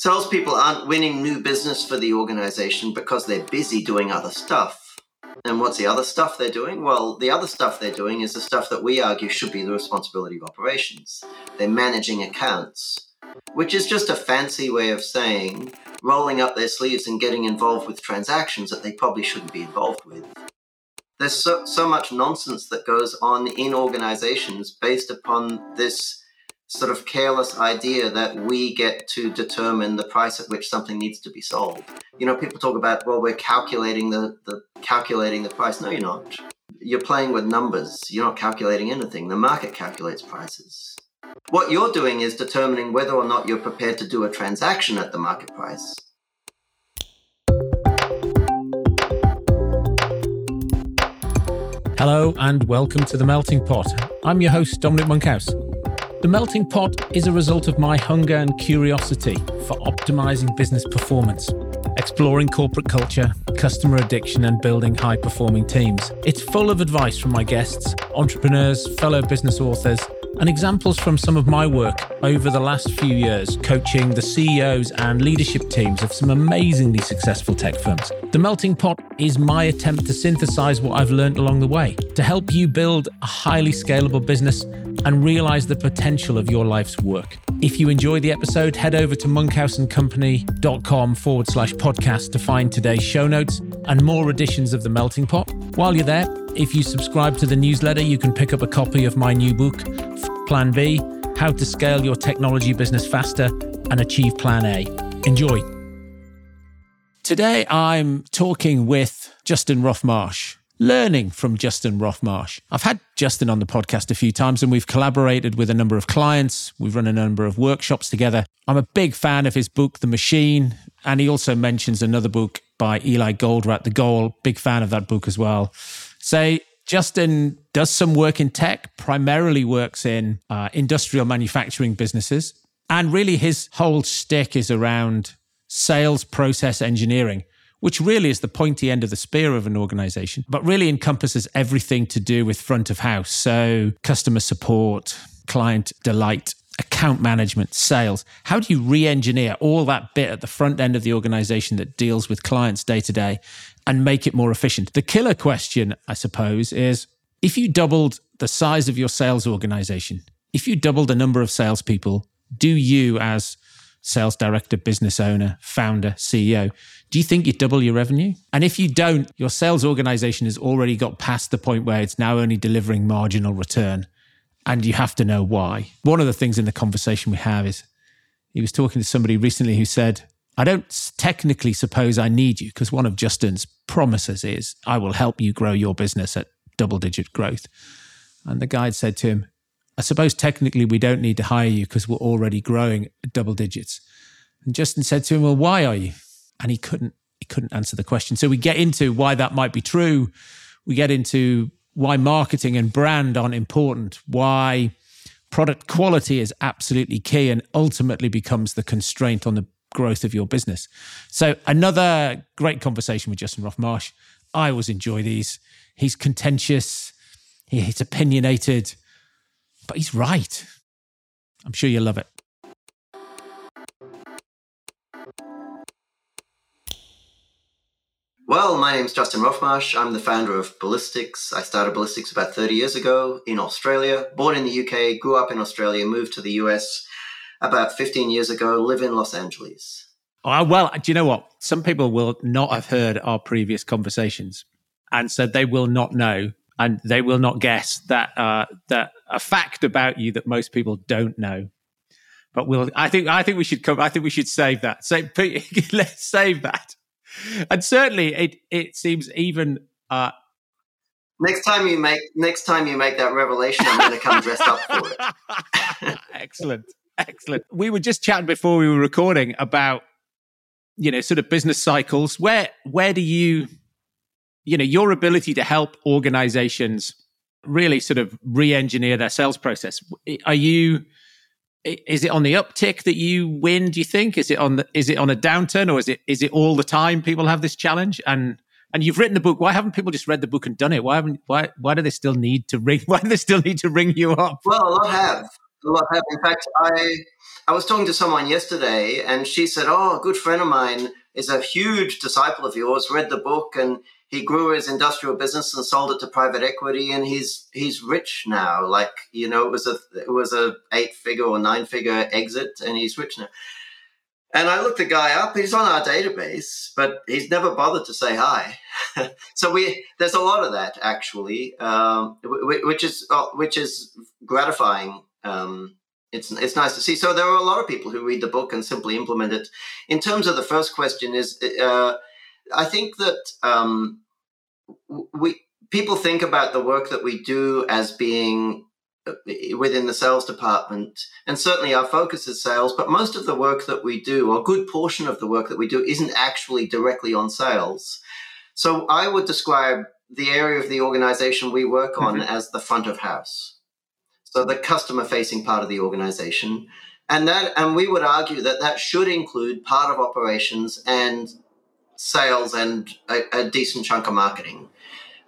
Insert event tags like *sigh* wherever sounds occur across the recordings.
salespeople aren't winning new business for the organization because they're busy doing other stuff. And what's the other stuff they're doing? Well, the other stuff they're doing is the stuff that we argue should be the responsibility of operations. They're managing accounts, which is just a fancy way of saying rolling up their sleeves and getting involved with transactions that they probably shouldn't be involved with. There's so, so much nonsense that goes on in organizations based upon this sort of careless idea that we get to determine the price at which something needs to be sold. You know, people talk about, well, we're calculating the, the calculating the price. No, you're not. You're playing with numbers. You're not calculating anything. The market calculates prices. What you're doing is determining whether or not you're prepared to do a transaction at the market price. Hello and welcome to the Melting Pot. I'm your host, Dominic Monkhouse. The melting pot is a result of my hunger and curiosity for optimizing business performance, exploring corporate culture, customer addiction, and building high performing teams. It's full of advice from my guests, entrepreneurs, fellow business authors, and examples from some of my work over the last few years coaching the CEOs and leadership teams of some amazingly successful tech firms. The Melting Pot is my attempt to synthesize what I've learned along the way to help you build a highly scalable business and realize the potential of your life's work. If you enjoy the episode, head over to monkhouseandcompany.com forward slash podcast to find today's show notes and more editions of The Melting Pot. While you're there, if you subscribe to the newsletter, you can pick up a copy of my new book, Plan B How to Scale Your Technology Business Faster and Achieve Plan A. Enjoy. Today, I'm talking with Justin Roff-Marsh, learning from Justin Roff-Marsh. I've had Justin on the podcast a few times and we've collaborated with a number of clients. We've run a number of workshops together. I'm a big fan of his book, The Machine, and he also mentions another book by Eli Goldratt, The Goal. Big fan of that book as well. So Justin does some work in tech, primarily works in uh, industrial manufacturing businesses. And really, his whole stick is around sales process engineering, which really is the pointy end of the spear of an organization, but really encompasses everything to do with front of house. So, customer support, client delight, account management, sales. How do you re engineer all that bit at the front end of the organization that deals with clients day to day and make it more efficient? The killer question, I suppose, is if you doubled the size of your sales organization, if you doubled the number of salespeople, do you, as sales director, business owner, founder, CEO, do you think you double your revenue? And if you don't, your sales organization has already got past the point where it's now only delivering marginal return and you have to know why. One of the things in the conversation we have is he was talking to somebody recently who said, I don't technically suppose I need you because one of Justin's promises is, I will help you grow your business at double digit growth. And the guide said to him, I suppose technically we don't need to hire you because we're already growing double digits. And Justin said to him, Well, why are you? And he couldn't he couldn't answer the question. So we get into why that might be true. We get into why marketing and brand aren't important, why product quality is absolutely key and ultimately becomes the constraint on the growth of your business. So, another great conversation with Justin Roff-Marsh. I always enjoy these. He's contentious, he's opinionated, but he's right. I'm sure you'll love it. Well, my name's Justin Roff-Marsh. I'm the founder of Ballistix. I started Ballistix about 30 years ago in Australia. Born in the UK, grew up in Australia, moved to the US about 15 years ago, live in Los Angeles. Oh, well, do you know what? Some people will not have heard our previous conversations. And so they will not know and they will not guess that uh, that a fact about you that most people don't know. But we'll. I think. I think we should come. I think we should save that. *laughs* So *laughs* let's save that and certainly it it seems even uh, next time you make next time you make that revelation i'm going to come dressed up for it *laughs* excellent excellent we were just chatting before we were recording about you know sort of business cycles where where do you you know your ability to help organizations really sort of re-engineer their sales process are you is it on the uptick that you win? Do you think is it on the, is it on a downturn or is it is it all the time people have this challenge? And and you've written the book. Why haven't people just read the book and done it? Why haven't why why do they still need to ring? *laughs* Why do they still need to ring you up? Well, a lot have. A lot happen. In fact, I I was talking to someone yesterday, and she said, "Oh, a good friend of mine is a huge disciple of yours. Read the book, and he grew his industrial business and sold it to private equity, and he's he's rich now. Like you know, it was a it was a eight figure or nine figure exit, and he's rich now." And I looked the guy up. He's on our database, but he's never bothered to say hi. *laughs* so we there's a lot of that actually, um, which is uh, which is gratifying. Um, it's it's nice to see. So there are a lot of people who read the book and simply implement it. In terms of the first question, is uh, I think that um, we people think about the work that we do as being uh, within the sales department and certainly our focus is sales but most of the work that we do or a good portion of the work that we do isn't actually directly on sales. So i would describe the area of the organization we work on mm-hmm. as the front of house. So the customer facing part of the organization. And that and we would argue that that should include part of operations and sales and a, a decent chunk of marketing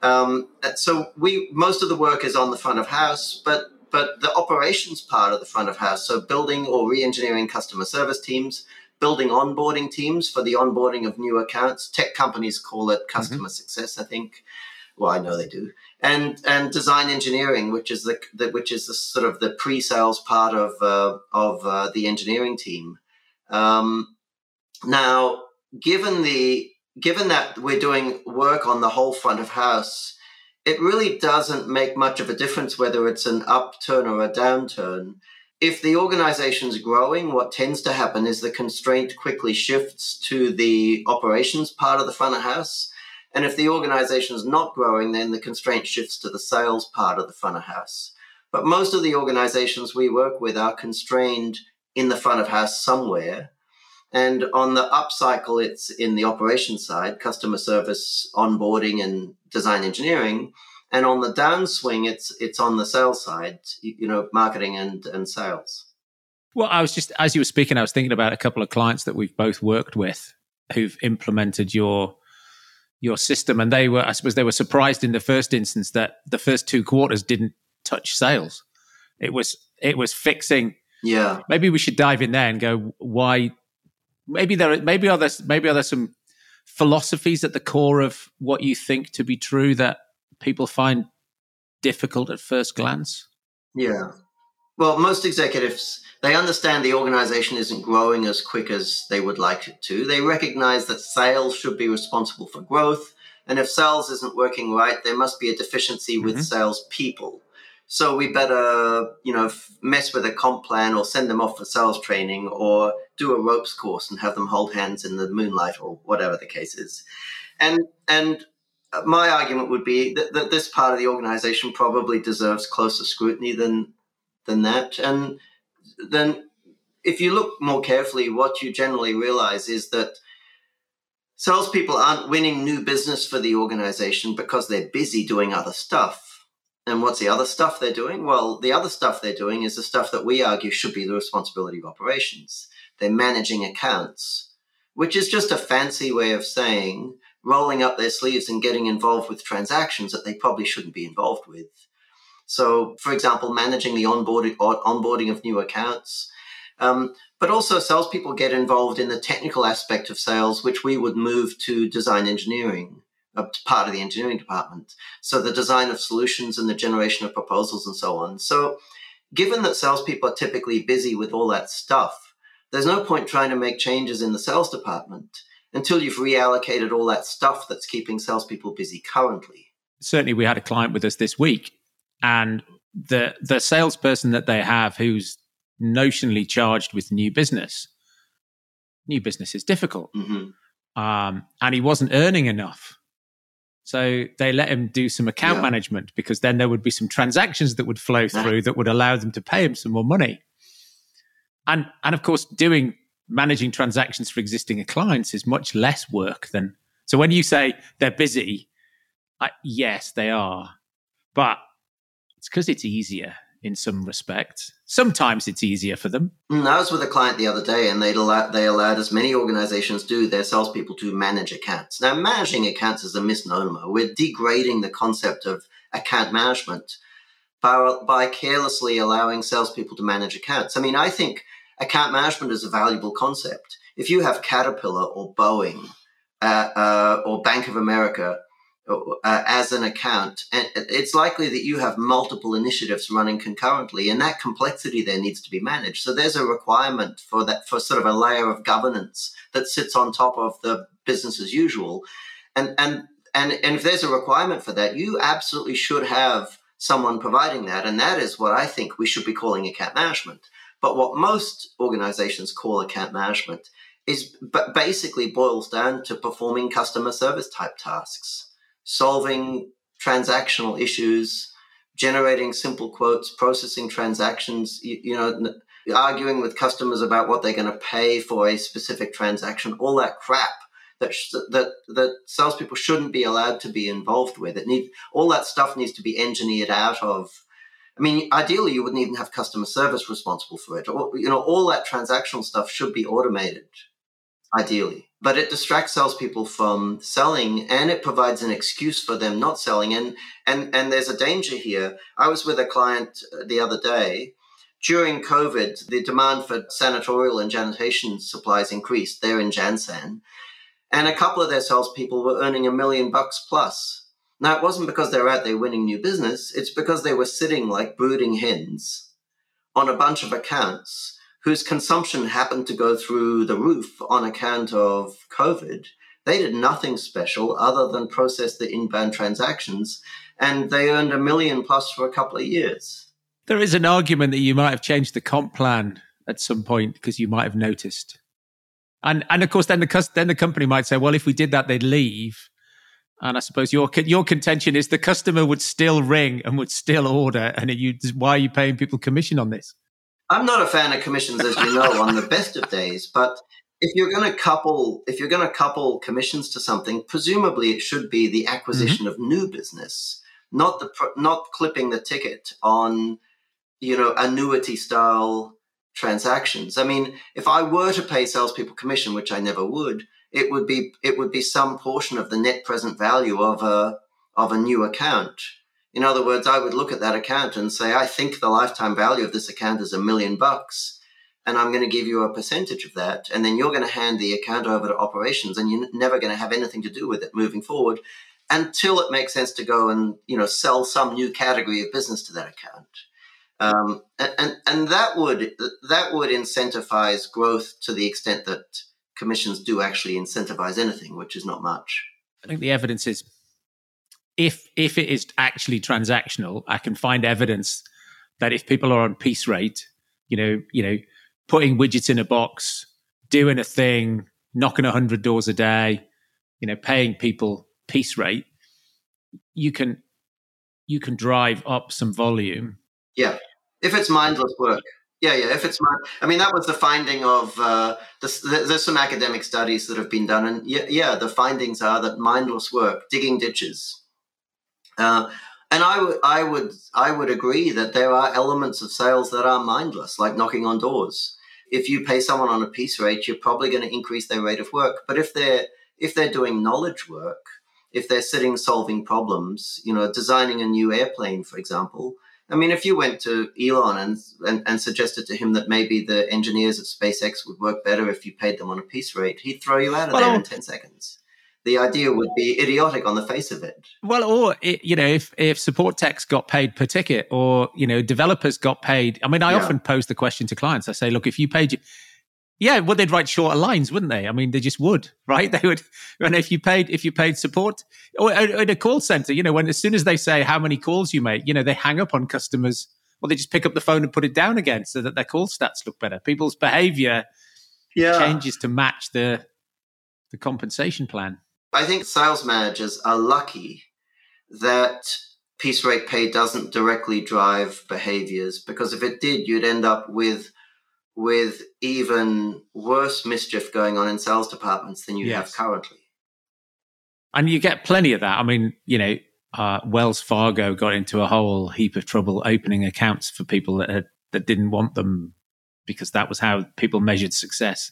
um, so we most of the work is on the front of house, but but the operations part of the front of house, so building or re-engineering customer service teams, building onboarding teams for the onboarding of new accounts. Tech companies call it customer mm-hmm. success, I think. Well, I know they do, and and design engineering, which is the, the which is the sort of the pre-sales part of uh, of uh, the engineering team. Um, now, given the given that we're doing work on the whole front of house, it really doesn't make much of a difference whether it's an upturn or a downturn. If the organization's growing, what tends to happen is the constraint quickly shifts to the operations part of the front of house. And if the organization is not growing, then the constraint shifts to the sales part of the front of house. But most of the organizations we work with are constrained in the front of house somewhere. And on the up cycle, it's in the operations side, customer service, onboarding, and design engineering. And on the downswing, it's it's on the sales side, you know, marketing and and sales. Well, I was just as you were speaking, I was thinking about a couple of clients that we've both worked with who've implemented your your system, and they were, I suppose, they were surprised in the first instance that the first two quarters didn't touch sales. It was it was fixing. Yeah. Maybe we should dive in there and go why maybe there are, maybe are there maybe are there some philosophies at the core of what you think to be true that people find difficult at first glance? Yeah. Well, most executives they understand the organization isn't growing as quick as they would like it to. They recognize that sales should be responsible for growth, and if sales isn't working right, there must be a deficiency with mm-hmm. sales people. So we better, you know, mess with a comp plan or send them off for sales training or do a ropes course and have them hold hands in the moonlight or whatever the case is. And and uh, my argument would be that, that this part of the organization probably deserves closer scrutiny than than that. And then if you look more carefully, what you generally realize is that salespeople aren't winning new business for the organization because they're busy doing other stuff and what's the other stuff they're doing? Well, the other stuff they're doing is the stuff that we argue should be the responsibility of operations. They're managing accounts, which is just a fancy way of saying rolling up their sleeves and getting involved with transactions that they probably shouldn't be involved with. So, for example, managing the onboarding, onboarding of new accounts. Um, but also, salespeople get involved in the technical aspect of sales, which we would move to design engineering a part of the engineering department. So the design of solutions and the generation of proposals and so on. So given that salespeople are typically busy with all that stuff, there's no point trying to make changes in the sales department until you've reallocated all that stuff that's keeping salespeople busy currently. Certainly, we had a client with us this week, and the the salesperson that they have who's notionally charged with new business, new business is difficult, mm-hmm. um, and he wasn't earning enough so they let him do some account yeah. management because then there would be some transactions that would flow through that would allow them to pay him some more money. And and of course, doing managing transactions for existing clients is much less work than. So when you say they're busy, I, yes, they are, but it's because it's easier in some respects. Sometimes it's easier for them. Mm, I was with a client the other day, and they allowed they allowed, as many organizations do, their salespeople to manage accounts. Now, managing accounts is a misnomer. We're degrading the concept of account management. by, by carelessly allowing salespeople to manage accounts. I mean, I think account management is a valuable concept. If you have Caterpillar or Boeing uh, uh, or Bank of America uh, as an account, and it's likely that you have multiple initiatives running concurrently, and that complexity there needs to be managed. So there's a requirement for that for sort of a layer of governance that sits on top of the business as usual, and and and and if there's a requirement for that, you absolutely should have someone providing that, and that is what I think we should be calling account management. But what most organizations call account management is but basically boils down to performing customer service type tasks solving transactional issues, generating simple quotes, processing transactions, you, you know, arguing with customers about what they're going to pay for a specific transaction, all that crap that sh- that that salespeople shouldn't be allowed to be involved with. It need all that stuff needs to be engineered out of. I mean, ideally, you wouldn't even have customer service responsible for it. You know, all that transactional stuff should be automated, ideally but it distracts salespeople from selling and it provides an excuse for them not selling. And, and, and there's a danger here. I was with a client uh, the other day. During COVID, the demand for sanitorial and sanitation supplies increased. They're in Jansan. And a couple of their salespeople were earning a million bucks plus. Now, it wasn't because they were out there winning new business. It's because they were sitting like brooding hens on a bunch of accounts whose consumption happened to go through the roof on account of COVID. They did nothing special other than process the inbound transactions, and they earned a million plus for a couple of years. There is an argument that you might have changed the comp plan at some point because you might have noticed. And and of course, then the then the company might say, well, if we did that, they'd leave. And I suppose your your contention is the customer would still ring and would still order, and you, why are you paying people commission on this? I'm not a fan of commissions, as you know, on the best of days. But if you're going to couple, if you're going to couple commissions to something, presumably it should be the acquisition mm-hmm. of new business, not the not clipping the ticket on, you know, annuity style transactions. I mean, if I were to pay salespeople commission, which I never would, it would be it would be some portion of the net present value of a of a new account in other words, I would look at that account and say, I think the lifetime value of this account is a million bucks, and I'm going to give you a percentage of that. And then you're going to hand the account over to operations, and you're never going to have anything to do with it moving forward until it makes sense to go and you know sell some new category of business to that account. Um, and, and that would that would incentivize growth to the extent that commissions do actually incentivize anything, which is not much. I think the evidence is if if it is actually transactional, I can find evidence that if people are on piece rate, you know, you know, putting widgets in a box, doing a thing, knocking hundred doors a day, you know, paying people piece rate, you can you can drive up some volume. Yeah, if it's mindless work. Yeah, yeah. If it's, mind, I mean, that was the finding of. Uh, this, there's some academic studies that have been done, and yeah, yeah, the findings are that mindless work, digging ditches, uh, and I would, I would, I would agree that there are elements of sales that are mindless, like knocking on doors. If you pay someone on a piece rate, you're probably going to increase their rate of work. But if they're if they're doing knowledge work, if they're sitting solving problems, you know, designing a new airplane, for example. I mean, if you went to Elon and, and, and suggested to him that maybe the engineers at SpaceX would work better if you paid them on a piece rate, he'd throw you out of well, there in 10 seconds the idea would be idiotic on the face of it. Well, or you know, if if support techs got paid per ticket, or you know, developers got paid. I mean, I yeah. often pose the question to clients. I say, look, if you paid you. Yeah, well, they'd write shorter lines, wouldn't they? I mean, they just would, *laughs* right? They would, and if you paid, if you paid support, or in a call center, you know, when as soon as they say how many calls you make, you know, they hang up on customers, or they just pick up the phone and put it down again, so that their call stats look better. People's behavior yeah. changes to match the the compensation plan. I think sales managers are lucky that piece rate pay doesn't directly drive behaviors because if it did, you'd end up with with even worse mischief going on in sales departments than you yes. have currently. And you get plenty of that. I mean, you know, uh, Wells Fargo got into a whole heap of trouble opening accounts for people that had, that didn't want them because that was how people measured success.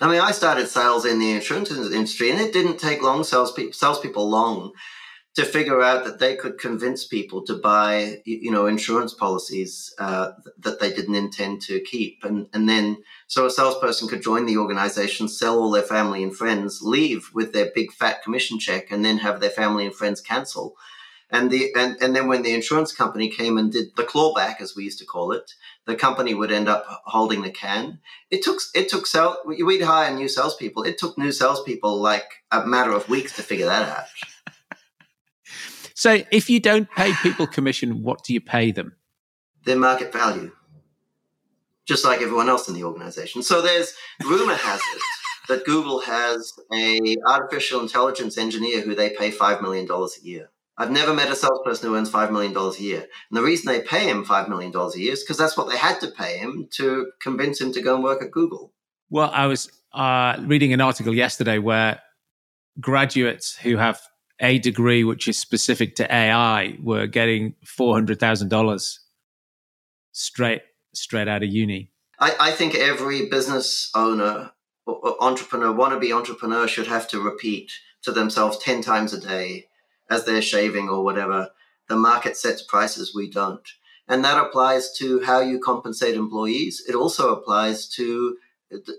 I mean, I started sales in the insurance industry, and it didn't take long sales salespeople long to figure out that they could convince people to buy, you know, insurance policies uh, that they didn't intend to keep, and and then so a salesperson could join the organization, sell all their family and friends, leave with their big fat commission check, and then have their family and friends cancel. And the and, and then when the insurance company came and did the clawback, as we used to call it, the company would end up holding the can. It took it took sell we'd hire new salespeople. It took new salespeople like a matter of weeks to figure that out. *laughs* So if you don't pay people commission, what do you pay them? Their market value. Just like everyone else in the organization. So there's rumor has it that Google has a artificial intelligence engineer who they pay $5 million a year. I've never met a salesperson who earns $5 million a year. And the reason they pay him $5 million a year is because that's what they had to pay him to convince him to go and work at Google. Well, I was uh, reading an article yesterday where graduates who have a degree which is specific to AI were getting four hundred thousand dollars straight straight out of uni. I, I think every business owner, entrepreneur, wannabe entrepreneur should have to repeat to themselves ten times a day as they're shaving or whatever. The market sets prices, we don't. And that applies to how you compensate employees. It also applies to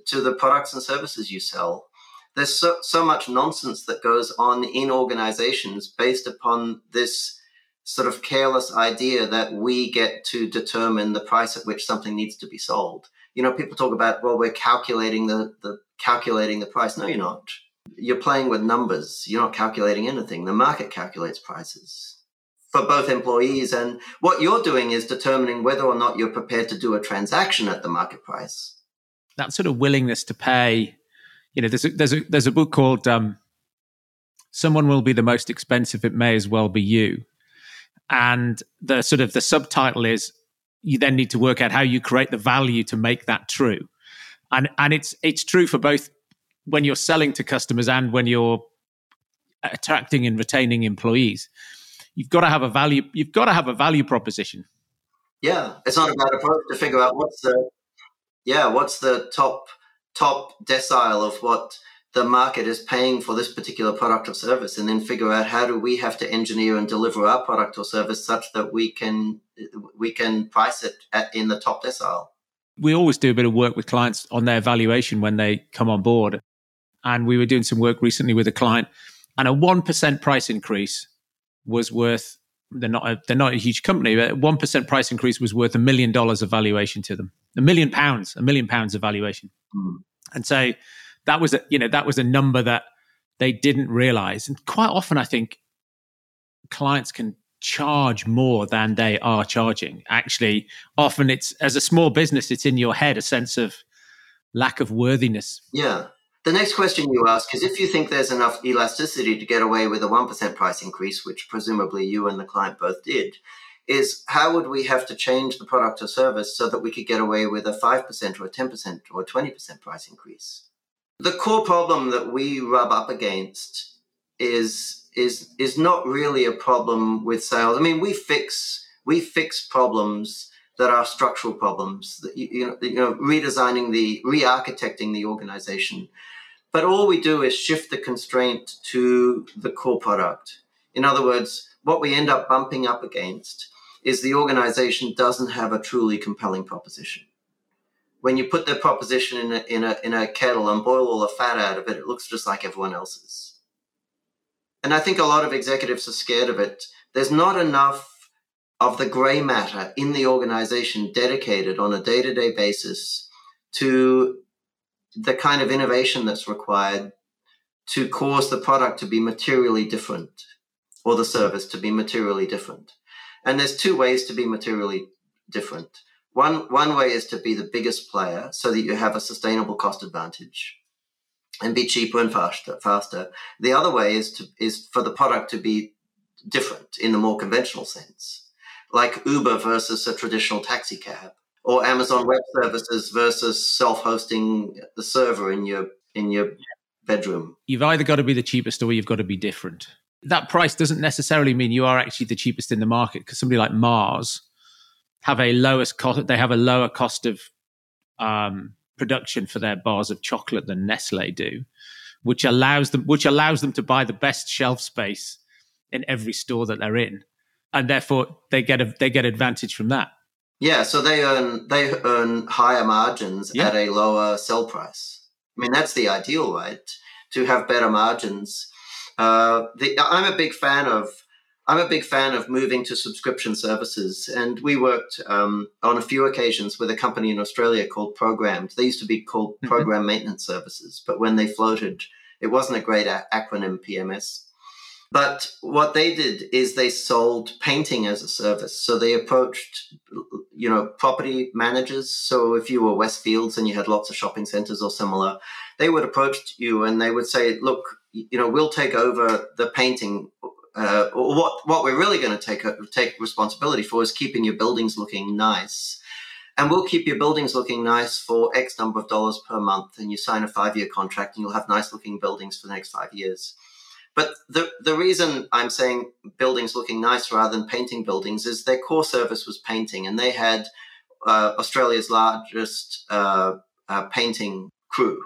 to the products and services you sell there's so, so much nonsense that goes on in organizations based upon this sort of careless idea that we get to determine the price at which something needs to be sold. You know, people talk about, well, we're calculating the, the calculating the price. No, you're not. You're playing with numbers. You're not calculating anything. The market calculates prices for both employees. And what you're doing is determining whether or not you're prepared to do a transaction at the market price. That sort of willingness to pay you know, there's a, there's a there's a book called um, "Someone Will Be the Most Expensive." It may as well be you, and the sort of the subtitle is you then need to work out how you create the value to make that true, and and it's it's true for both when you're selling to customers and when you're attracting and retaining employees. You've got to have a value. You've got to have a value proposition. Yeah, it's not about approach to figure out what's the yeah what's the top top decile of what the market is paying for this particular product or service and then figure out how do we have to engineer and deliver our product or service such that we can we can price it at, in the top decile we always do a bit of work with clients on their valuation when they come on board and we were doing some work recently with a client and a 1% price increase was worth they're not a, they're not a huge company but 1% price increase was worth a million dollars of valuation to them a million pounds a million pounds of valuation Mm. And so that was a, you know that was a number that they didn't realize. And quite often, I think clients can charge more than they are charging. Actually, often it's as a small business, it's in your head a sense of lack of worthiness. Yeah. The next question you ask is if you think there's enough elasticity to get away with a 1% price increase, which presumably you and the client both did, is how would we have to change the product or service so that we could get away with a 5% or a 10% or a 20% price increase? The core problem that we rub up against is is is not really a problem with sales. I mean, we fix we fix problems that are structural problems. You, you know, you know, redesigning the re-architecting the organization. But all we do is shift the constraint to the core product. In other words, what we end up bumping up against is the organization doesn't have a truly compelling proposition. When you put the proposition in a, in a, in a kettle and boil all the fat out of it, it looks just like everyone else's. And I think a lot of executives are scared of it. There's not enough of the gray matter in the organization dedicated on a day to day basis to the kind of innovation that's required to cause the product to be materially different or the service to be materially different. And there's two ways to be materially different. One, one way is to be the biggest player so that you have a sustainable cost advantage and be cheaper and faster, faster. The other way is to, is for the product to be different in the more conventional sense, like Uber versus a traditional taxi cab or Amazon Web Services versus self-hosting the server in your, in your bedroom. You've either got to be the cheapest or you've got to be different that price doesn't necessarily mean you are actually the cheapest in the market because somebody like Mars have a lowest cost. They have a lower cost of um, production for their bars of chocolate than Nestle do, which allows them which allows them to buy the best shelf space in every store that they're in, and therefore they get a, they get advantage from that. Yeah, so they earn they earn higher margins yeah. at a lower sell price. I mean, that's the ideal, right? To have better margins. Uh, the, I'm a big fan of I'm a big fan of moving to subscription services, and we worked um, on a few occasions with a company in Australia called Programmed. They used to be called mm-hmm. Program Maintenance Services, but when they floated, it wasn't a great a- acronym PMS. But what they did is they sold painting as a service. So they approached, you know, property managers. So if you were Westfields and you had lots of shopping centers or similar, they would approach you and they would say, "Look, you know, we'll take over the painting uh, what what we're really going to take take responsibility for is keeping your buildings looking nice, and we'll keep your buildings looking nice for X number of dollars per month, and you sign a five year contract, and you'll have nice looking buildings for the next five years. But the the reason I'm saying buildings looking nice rather than painting buildings is their core service was painting, and they had uh, Australia's largest uh, uh painting crew.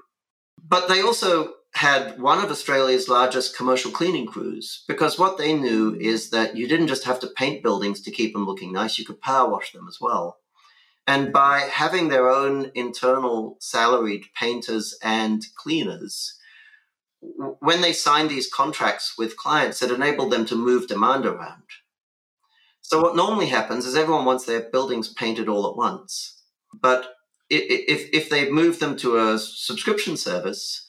But they also had one of Australia's largest commercial cleaning crews because what they knew is that you didn't just have to paint buildings to keep them looking nice, you could power wash them as well. And by having their own internal salaried painters and cleaners, when they signed these contracts with clients, it enabled them to move demand around. So, what normally happens is everyone wants their buildings painted all at once. But if, if they move them to a subscription service,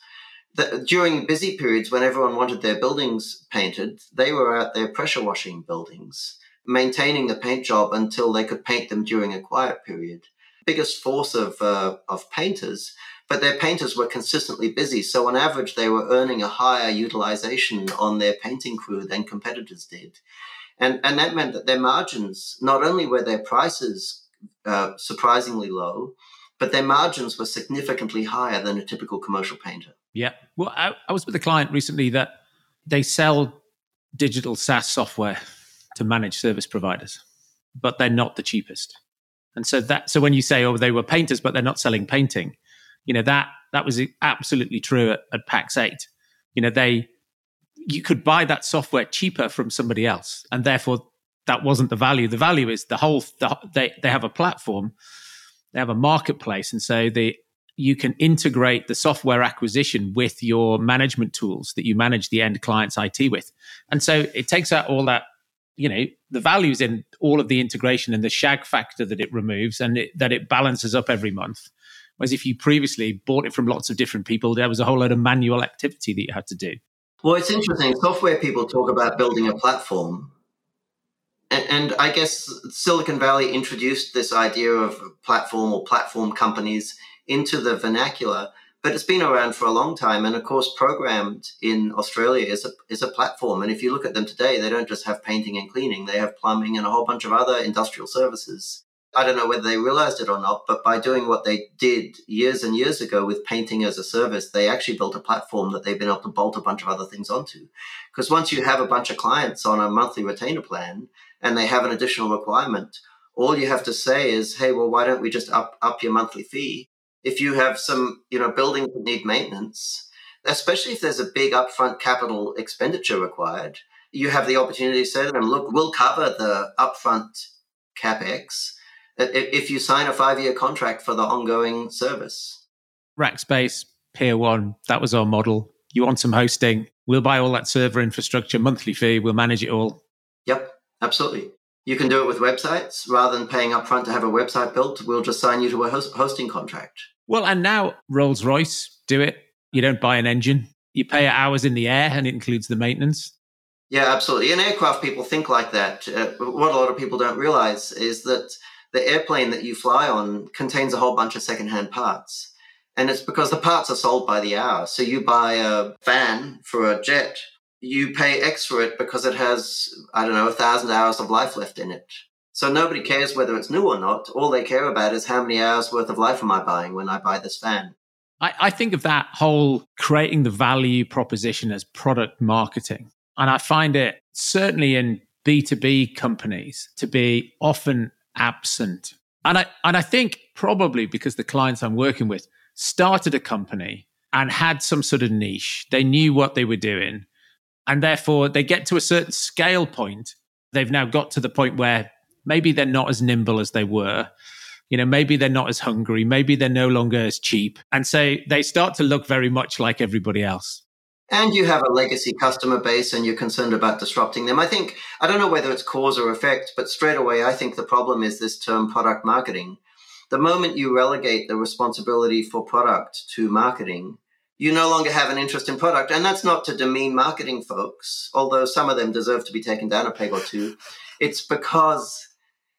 the, during busy periods when everyone wanted their buildings painted, they were out there pressure washing buildings, maintaining the paint job until they could paint them during a quiet period. Biggest force of uh, of painters, but their painters were consistently busy. So on average, they were earning a higher utilization on their painting crew than competitors did, and and that meant that their margins not only were their prices uh, surprisingly low, but their margins were significantly higher than a typical commercial painter. Yeah. Well, I, I was with a client recently that they sell digital SaaS software to manage service providers, but they're not the cheapest. And so that so when you say, oh, they were painters, but they're not selling painting, you know, that that was absolutely true at, at Pax8. You know, they you could buy that software cheaper from somebody else, and therefore that wasn't the value. The value is the whole the, they they have a platform, they have a marketplace, and so the you can integrate the software acquisition with your management tools that you manage the end client's IT with. And so it takes out all that, you know, the values in all of the integration and the shag factor that it removes and it, that it balances up every month. Whereas if you previously bought it from lots of different people, there was a whole load of manual activity that you had to do. Well, it's interesting. Software people talk about building a platform. And, and I guess Silicon Valley introduced this idea of platform or platform companies into the vernacular, but it's been around for a long time. And of course, Programmed in Australia is a, is a platform. And if you look at them today, they don't just have painting and cleaning, they have plumbing and a whole bunch of other industrial services. I don't know whether they realized it or not, but by doing what they did years and years ago with painting as a service, they actually built a platform that they've been able to bolt a bunch of other things onto. Because once you have a bunch of clients on a monthly retainer plan and they have an additional requirement, all you have to say is, hey, well, why don't we just up, up your monthly fee? if you have some, you know, buildings that need maintenance, especially if there's a big upfront capital expenditure required, you have the opportunity to say to them, look, we'll cover the upfront capex if you sign a five year contract for the ongoing service. Rackspace, Peer 1, that was our model. You want some hosting? We'll buy all that server infrastructure, monthly fee, we'll manage it all. Yep, absolutely. You can do it with websites rather than paying upfront to have a website built. We'll just sign you to a host- hosting contract. Well, and now Rolls Royce do it. You don't buy an engine, you pay hours in the air, and it includes the maintenance. Yeah, absolutely. In aircraft, people think like that. Uh, what a lot of people don't realize is that the airplane that you fly on contains a whole bunch of secondhand parts. And it's because the parts are sold by the hour. So you buy a fan for a jet you pay X for it because it has, I don't know, a thousand hours of life left in it. So nobody cares whether it's new or not. All they care about is how many hours worth of life am I buying when I buy this fan. I, I think of that whole creating the value proposition as product marketing. And I find it certainly in B2B companies to be often absent. And I and I think probably because the clients I'm working with started a company and had some sort of niche. They knew what they were doing And therefore, they get to a certain scale point. They've now got to the point where maybe they're not as nimble as they were. You know, maybe they're not as hungry. Maybe they're no longer as cheap. And so they start to look very much like everybody else. And you have a legacy customer base and you're concerned about disrupting them. I think, I don't know whether it's cause or effect, but straight away, I think the problem is this term product marketing. The moment you relegate the responsibility for product to marketing, you no longer have an interest in product. And that's not to demean marketing folks, although some of them deserve to be taken down a peg or two. It's because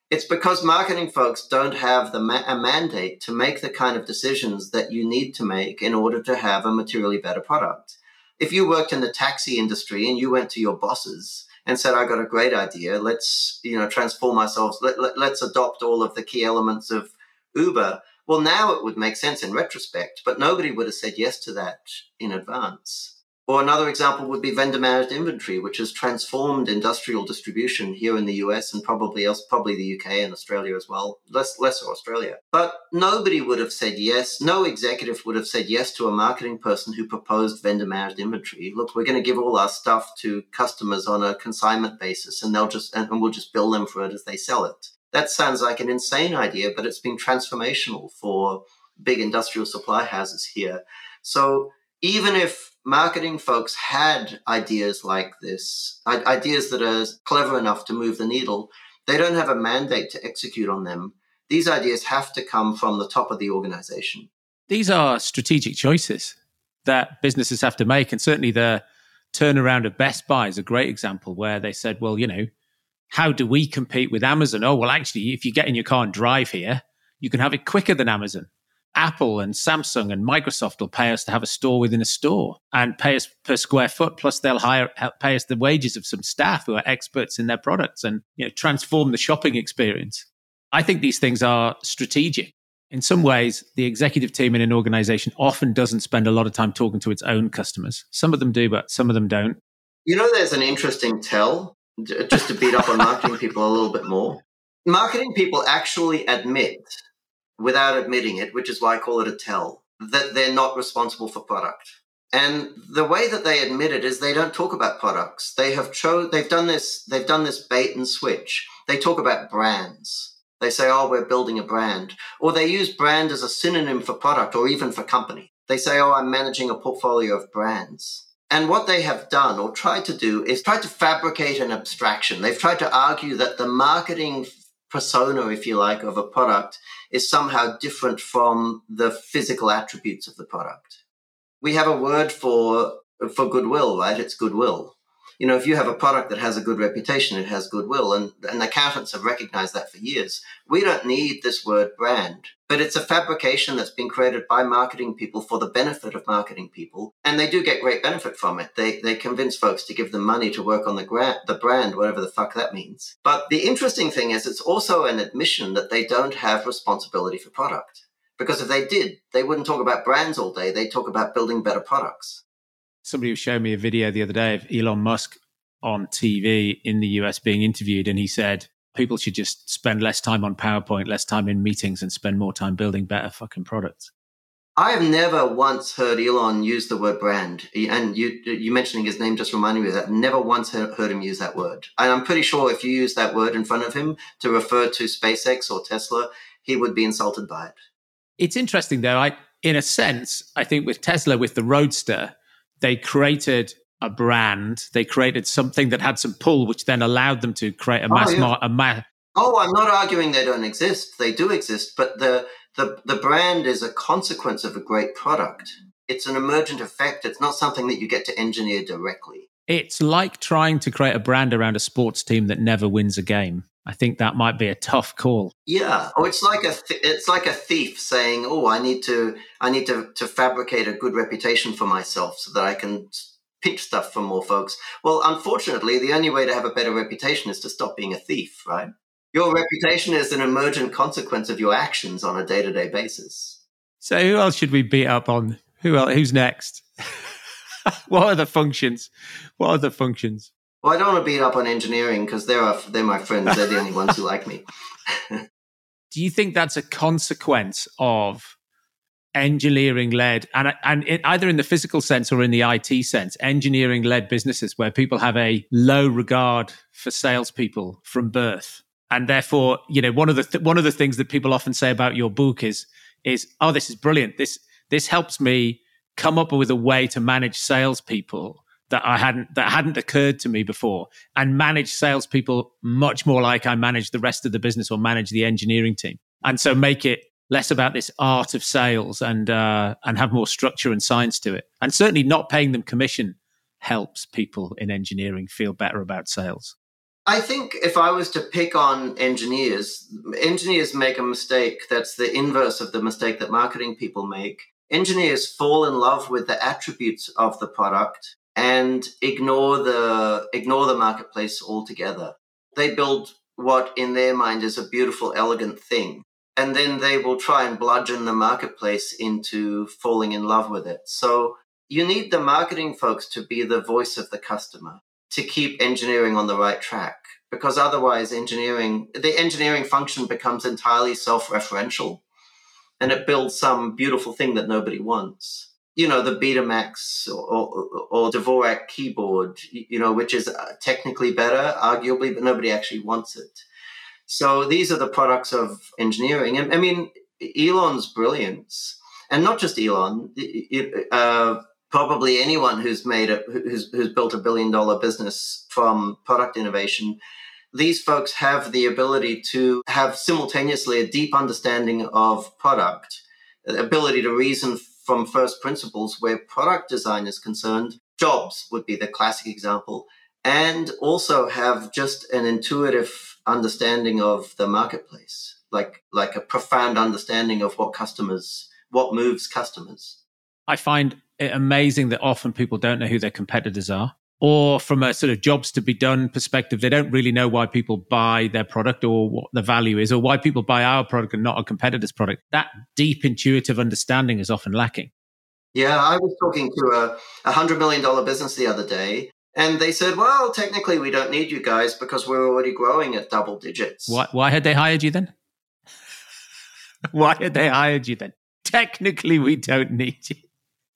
it's because marketing folks don't have the ma- a mandate to make the kind of decisions that you need to make in order to have a materially better product. If you worked in the taxi industry and you went to your bosses and said, "I got a great idea. Let's you know transform ourselves. Let, let, let's adopt all of the key elements of Uber." Well, now it would make sense in retrospect, but nobody would have said yes to that in advance. Or another example would be vendor managed inventory, which has transformed industrial distribution here in the US and probably else, probably the UK and Australia as well, less less Australia. But nobody would have said yes. No executive would have said yes to a marketing person who proposed vendor managed inventory. Look, we're going to give all our stuff to customers on a consignment basis, and they'll just and we'll just bill them for it as they sell it. That sounds like an insane idea, but it's been transformational for big industrial supply houses here. So even if marketing folks had ideas like this, ideas that are clever enough to move the needle, they don't have a mandate to execute on them. These ideas have to come from the top of the organization. These are strategic choices that businesses have to make. And certainly the turnaround of Best Buy is a great example where they said, well, you know, how do we compete with Amazon? Oh, well, actually, if you get in your car and drive here, you can have it quicker than Amazon. Apple and Samsung and Microsoft will pay us to have a store within a store and pay us per square foot. Plus, they'll hire pay us the wages of some staff who are experts in their products and you know transform the shopping experience. I think these things are strategic. In some ways, the executive team in an organization often doesn't spend a lot of time talking to its own customers. Some of them do, but some of them don't. You know, there's an interesting tell just to beat up on marketing people a little bit more. Marketing people actually admit without admitting it, which is why I call it a tell, that they're not responsible for product. And the way that they admit it is they don't talk about products. They have cho- they've done this they've done this bait and switch. They talk about brands. They say, "Oh, we're building a brand." Or they use brand as a synonym for product or even for company. They say, "Oh, I'm managing a portfolio of brands." And what they have done or tried to do is try to fabricate an abstraction. They've tried to argue that the marketing persona, if you like, of a product is somehow different from the physical attributes of the product. We have a word for for goodwill, right? It's goodwill you know, if you have a product that has a good reputation, it has goodwill, and, and accountants have recognized that for years. We don't need this word brand, but it's a fabrication that's been created by marketing people for the benefit of marketing people, and they do get great benefit from it. They they convince folks to give them money to work on the the brand, whatever the fuck that means. But the interesting thing is, it's also an admission that they don't have responsibility for product. Because if they did, they wouldn't talk about brands all day. They'd talk about building better products somebody was showing me a video the other day of Elon Musk on TV in the US being interviewed, and he said people should just spend less time on PowerPoint, less time in meetings, and spend more time building better fucking products. I have never once heard Elon use the word brand, and you you mentioning his name just reminded me of that. Never once heard him use that word, and I'm pretty sure if you use that word in front of him to refer to SpaceX or Tesla, he would be insulted by it. It's interesting though. I, in a sense, I think with Tesla, with the Roadster, they created a brand. They created something that had some pull, which then allowed them to create a oh, mass. Oh, yeah. a mass. oh I'm not arguing they don't exist. They do exist, but the, the the brand is a consequence of a great product. It's an emergent effect. It's not something that you get to engineer directly. It's like trying to create a brand around a sports team that never wins a game. I think that might be a tough call. Yeah, or it's like a th- it's like a thief saying, "Oh, I need to I need to to fabricate a good reputation for myself so that I can pitch stuff for more folks." Well, unfortunately, the only way to have a better reputation is to stop being a thief, right? Your reputation is an emergent consequence of your actions on a day-to-day basis. So, who else should we beat up on? Who else, who's next? *laughs* what are the functions? What are the functions? Well, I don't want to beat up on engineering because they're they're my friends. They're the only ones who like me. *laughs* Do you think that's a consequence of engineering led and and it, either in the physical sense or in the IT sense engineering led businesses where people have a low regard for salespeople from birth and therefore you know one of the th- one of the things that people often say about your book is is oh this is brilliant this this helps me come up with a way to manage salespeople that I hadn't that hadn't occurred to me before, and manage salespeople much more like I manage the rest of the business or manage the engineering team, and so make it less about this art of sales and uh, and have more structure and science to it. And certainly, not paying them commission helps people in engineering feel better about sales. I think if I was to pick on engineers, engineers make a mistake that's the inverse of the mistake that marketing people make. Engineers fall in love with the attributes of the product and ignore the ignore the marketplace altogether. They build what in their mind is a beautiful, elegant thing. And then they will try and bludgeon the marketplace into falling in love with it. So you need the marketing folks to be the voice of the customer to keep engineering on the right track because otherwise engineering the engineering function becomes entirely self-referential and it builds some beautiful thing that nobody wants you know, the Betamax or, or, or Dvorak keyboard, you know, which is uh, technically better, arguably, but nobody actually wants it. So these are the products of engineering. I, I mean, Elon's brilliance, and not just Elon, uh, probably anyone who's made a who's, who's built a billion dollar business from product innovation. These folks have the ability to have simultaneously a deep understanding of product, ability to reason from first principles where product design is concerned. Jobs would be the classic example, and also have just an intuitive understanding of the marketplace, like like a profound understanding of what customers, what moves customers. I find it amazing that often people don't know who their competitors are or from a sort of jobs to be done perspective, they don't really know why people buy their product or what the value is, or why people buy our product and not a competitor's product. That deep intuitive understanding is often lacking. Yeah, I was talking to a hundred million dollar business the other day, and they said, "Well, technically, we don't need you guys because we're already growing at double digits." Why? Why had they hired you then? *laughs* why had they hired you then? Technically, we don't need you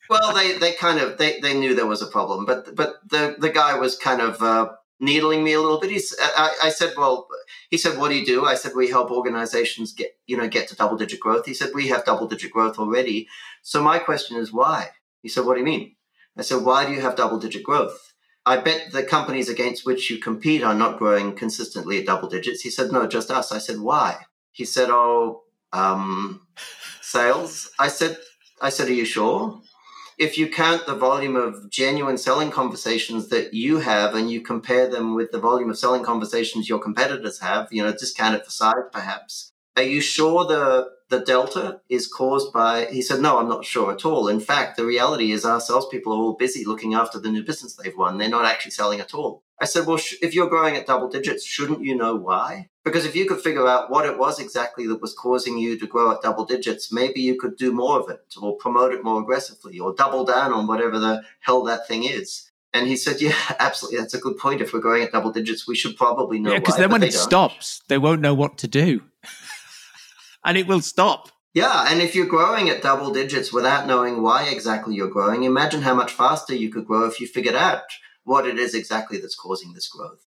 well, they, they kind of they, they knew there was a problem, but but the the guy was kind of uh, needling me a little bit. He's, I, I said, well, he said, what do you do? I said, we help organizations get you know get to double digit growth. He said, we have double digit growth already. So my question is why? He said, what do you mean? I said, why do you have double digit growth? I bet the companies against which you compete are not growing consistently at double digits. He said, no, just us. I said, why? He said, oh, um, sales. I said, I said, are you sure? If you count the volume of genuine selling conversations that you have and you compare them with the volume of selling conversations your competitors have, you know, discount it for size perhaps. Are you sure the the delta is caused by he said no i'm not sure at all in fact the reality is our salespeople are all busy looking after the new business they've won they're not actually selling at all i said well sh- if you're growing at double digits shouldn't you know why because if you could figure out what it was exactly that was causing you to grow at double digits, maybe you could do more of it or promote it more aggressively or double down on whatever the hell that thing is. And he said, *laughs* Yeah, absolutely. That's a good point. If we're growing at double digits, we should probably know. Yeah, because then when it don't. stops, they won't know what to do. *laughs* and it will stop. Yeah, and if you're growing at double digits without knowing why exactly you're growing, imagine how much faster you could grow if you figured out what it is exactly that's causing this growth.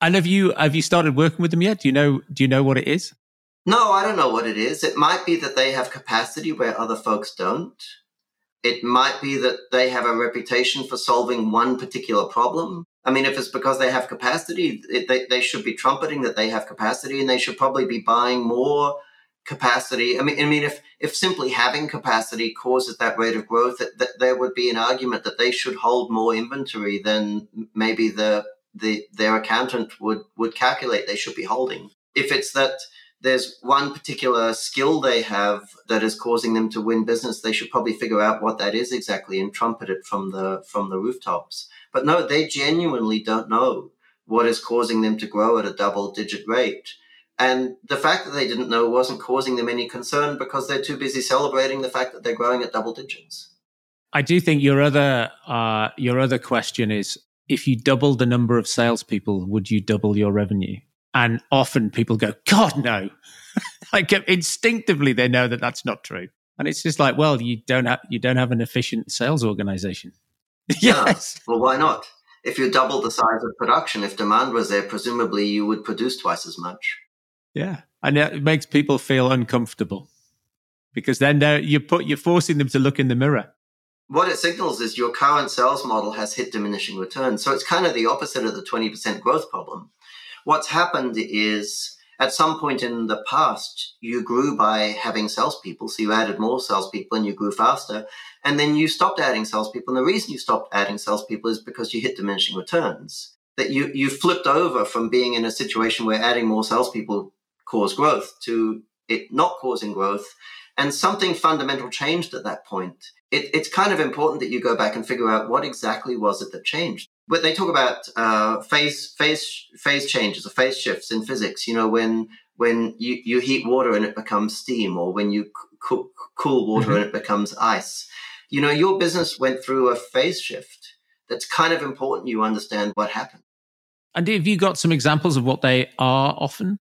And have you have you started working with them yet? Do you know do you know what it is? No, I don't know what it is. It might be that they have capacity where other folks don't. It might be that they have a reputation for solving one particular problem. I mean, if it's because they have capacity, it, they, they should be trumpeting that they have capacity and they should probably be buying more capacity. I mean, I mean, if, if simply having capacity causes that rate of growth, that, that there would be an argument that they should hold more inventory than maybe the the, their accountant would, would calculate they should be holding. If it's that there's one particular skill they have that is causing them to win business, they should probably figure out what that is exactly and trumpet it from the from the rooftops. But no, they genuinely don't know what is causing them to grow at a double digit rate. And the fact that they didn't know wasn't causing them any concern because they're too busy celebrating the fact that they're growing at double digits. I do think your other uh, your other question is if you double the number of salespeople, would you double your revenue? And often people go, God, no. *laughs* like instinctively, they know that that's not true. And it's just like, well, you don't have you don't have an efficient sales organization. *laughs* yes. Well, why not? If you double the size of production, if demand was there, presumably you would produce twice as much. Yeah, and it makes people feel uncomfortable because then you put you're forcing them to look in the mirror. What it signals is your current sales model has hit diminishing returns. So it's kind of the opposite of the 20% growth problem. What's happened is at some point in the past, you grew by having salespeople. So you added more salespeople and you grew faster. And then you stopped adding salespeople. And the reason you stopped adding salespeople is because you hit diminishing returns. That you, you flipped over from being in a situation where adding more salespeople caused growth to it not causing growth. And something fundamental changed at that point. It, it's kind of important that you go back and figure out what exactly was it that changed. But they talk about uh, phase phase phase changes or phase shifts in physics. You know, when when you, you heat water and it becomes steam, or when you cook, cool water mm-hmm. and it becomes ice. You know, your business went through a phase shift. That's kind of important. You understand what happened. And have you got some examples of what they are often?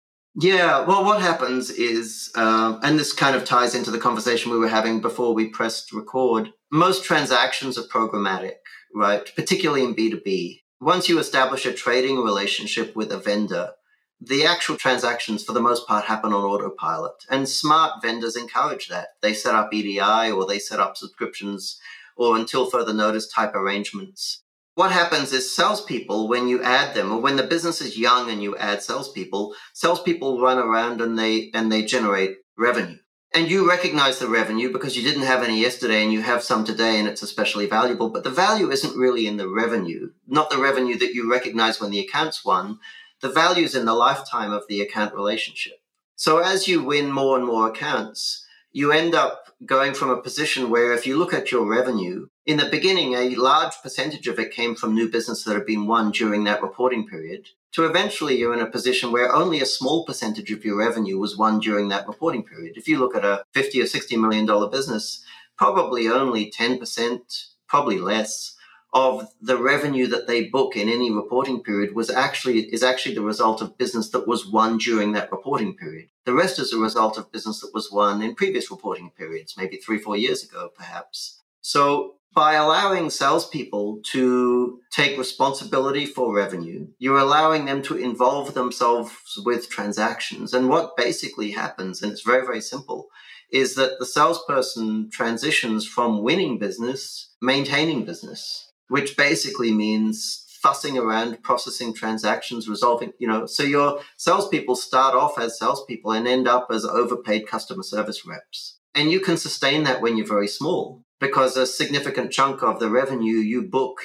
Yeah, well, what happens is, uh, and this kind of ties into the conversation we were having before we pressed record. Most transactions are programmatic, right? Particularly in B2B. Once you establish a trading relationship with a vendor, the actual transactions for the most part happen on autopilot. And smart vendors encourage that. They set up EDI or they set up subscriptions or until further notice type arrangements what happens is salespeople, when you add them, or when the business is young and you add salespeople, salespeople run around and they and they generate revenue. And you recognize the revenue because you didn't have any yesterday and you have some today and it's especially valuable. But the value isn't really in the revenue, not the revenue that you recognize when the account's won. The value is in the lifetime of the account relationship. So as you win more and more accounts, you end up going from a position where if you look at your revenue, in the beginning, a large percentage of it came from new business that had been won during that reporting period, to eventually you're in a position where only a small percentage of your revenue was won during that reporting period. If you look at a 50 or 60 million dollar business, probably only 10%, probably less of the revenue that they book in any reporting period was actually is actually the result of business that was won during that reporting period. The rest is a result of business that was won in previous reporting periods, maybe three, four years ago, perhaps. So by allowing salespeople to take responsibility for revenue, you're allowing them to involve themselves with transactions. And what basically happens, and it's very, very simple, is that the salesperson transitions from winning business, maintaining business which basically means fussing around, processing transactions, resolving, you know, so your salespeople start off as salespeople and end up as overpaid customer service reps. And you can sustain that when you're very small because a significant chunk of the revenue you book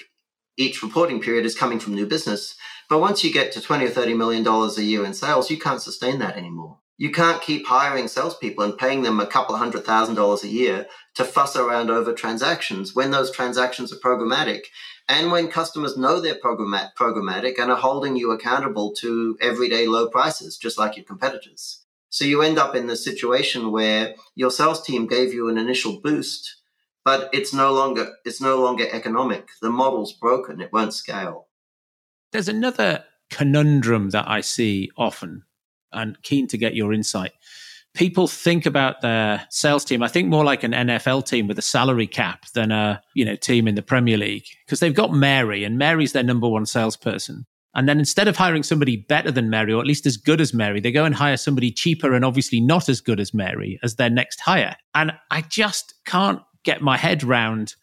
each reporting period is coming from new business. But once you get to 20 or 30 million dollars a year in sales, you can't sustain that anymore. You can't keep hiring salespeople and paying them a couple of hundred thousand dollars a year to fuss around over transactions when those transactions are programmatic and when customers know they're programmatic and are holding you accountable to everyday low prices, just like your competitors. So you end up in the situation where your sales team gave you an initial boost, but it's no longer it's no longer economic. The model's broken; it won't scale. There's another conundrum that I see often and keen to get your insight. People think about their sales team, I think more like an NFL team with a salary cap than a, you know, team in the Premier League because they've got Mary and Mary's their number one salesperson. And then instead of hiring somebody better than Mary or at least as good as Mary, they go and hire somebody cheaper and obviously not as good as Mary as their next hire. And I just can't get my head round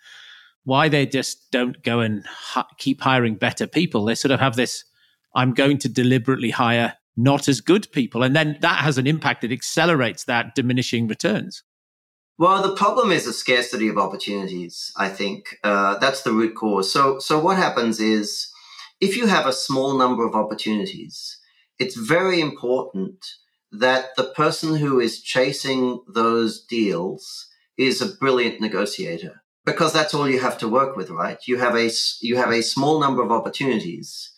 why they just don't go and keep hiring better people. They sort of have this I'm going to deliberately hire not as good people. And then that has an impact. It accelerates that diminishing returns. Well, the problem is a scarcity of opportunities. I think uh, that's the root cause. So, so what happens is, if you have a small number of opportunities, it's very important that the person who is chasing those deals is a brilliant negotiator because that's all you have to work with, right? You have a you have a small number of opportunities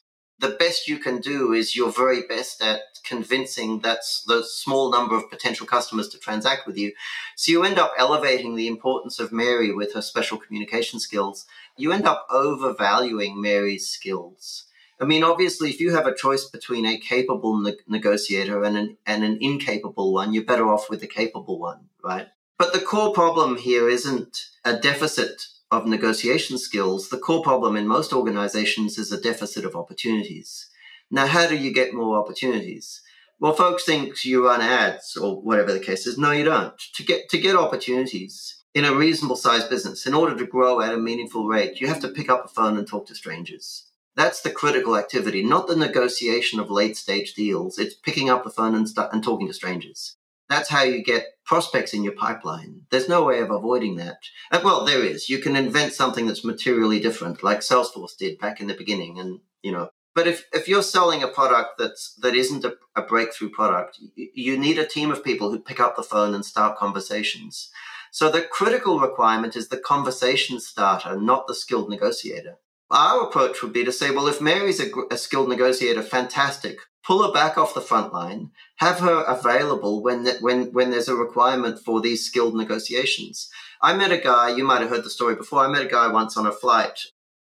the best you can do is your very best at convincing that's the small number of potential customers to transact with you. So you end up elevating the importance of Mary with her special communication skills. You end up overvaluing Mary's skills. I mean, obviously, if you have a choice between a capable ne- negotiator and an, and an incapable one, you're better off with the capable one, right? But the core problem here isn't a deficit of negotiation skills. The core problem in most organizations is a deficit of opportunities. Now, how do you get more opportunities? Well, folks think you run ads or whatever the case is. No, you don't. To get to get opportunities in a reasonable sized business, in order to grow at a meaningful rate, you have to pick up a phone and talk to strangers. That's the critical activity, not the negotiation of late stage deals. It's picking up the phone and, st- and talking to strangers. That's how you get prospects in your pipeline. There's no way of avoiding that. Uh, well, there is. You can invent something that's materially different, like Salesforce did back in the beginning, and you know. But if, if you're selling a product that's that isn't a, a breakthrough product, you, you need a team of people who pick up the phone and start conversations. So the critical requirement is the conversation starter, not the skilled negotiator. Our approach would be to say, well, if Mary's a, a, skilled negotiator, fantastic. Pull her back off the front line. Have her available when when when there's a requirement for these skilled negotiations. I met a guy. You might have heard the story before. I met a guy once on a flight.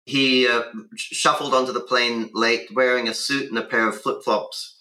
He uh, shuffled onto the plane late, wearing a suit and a pair of flip flops,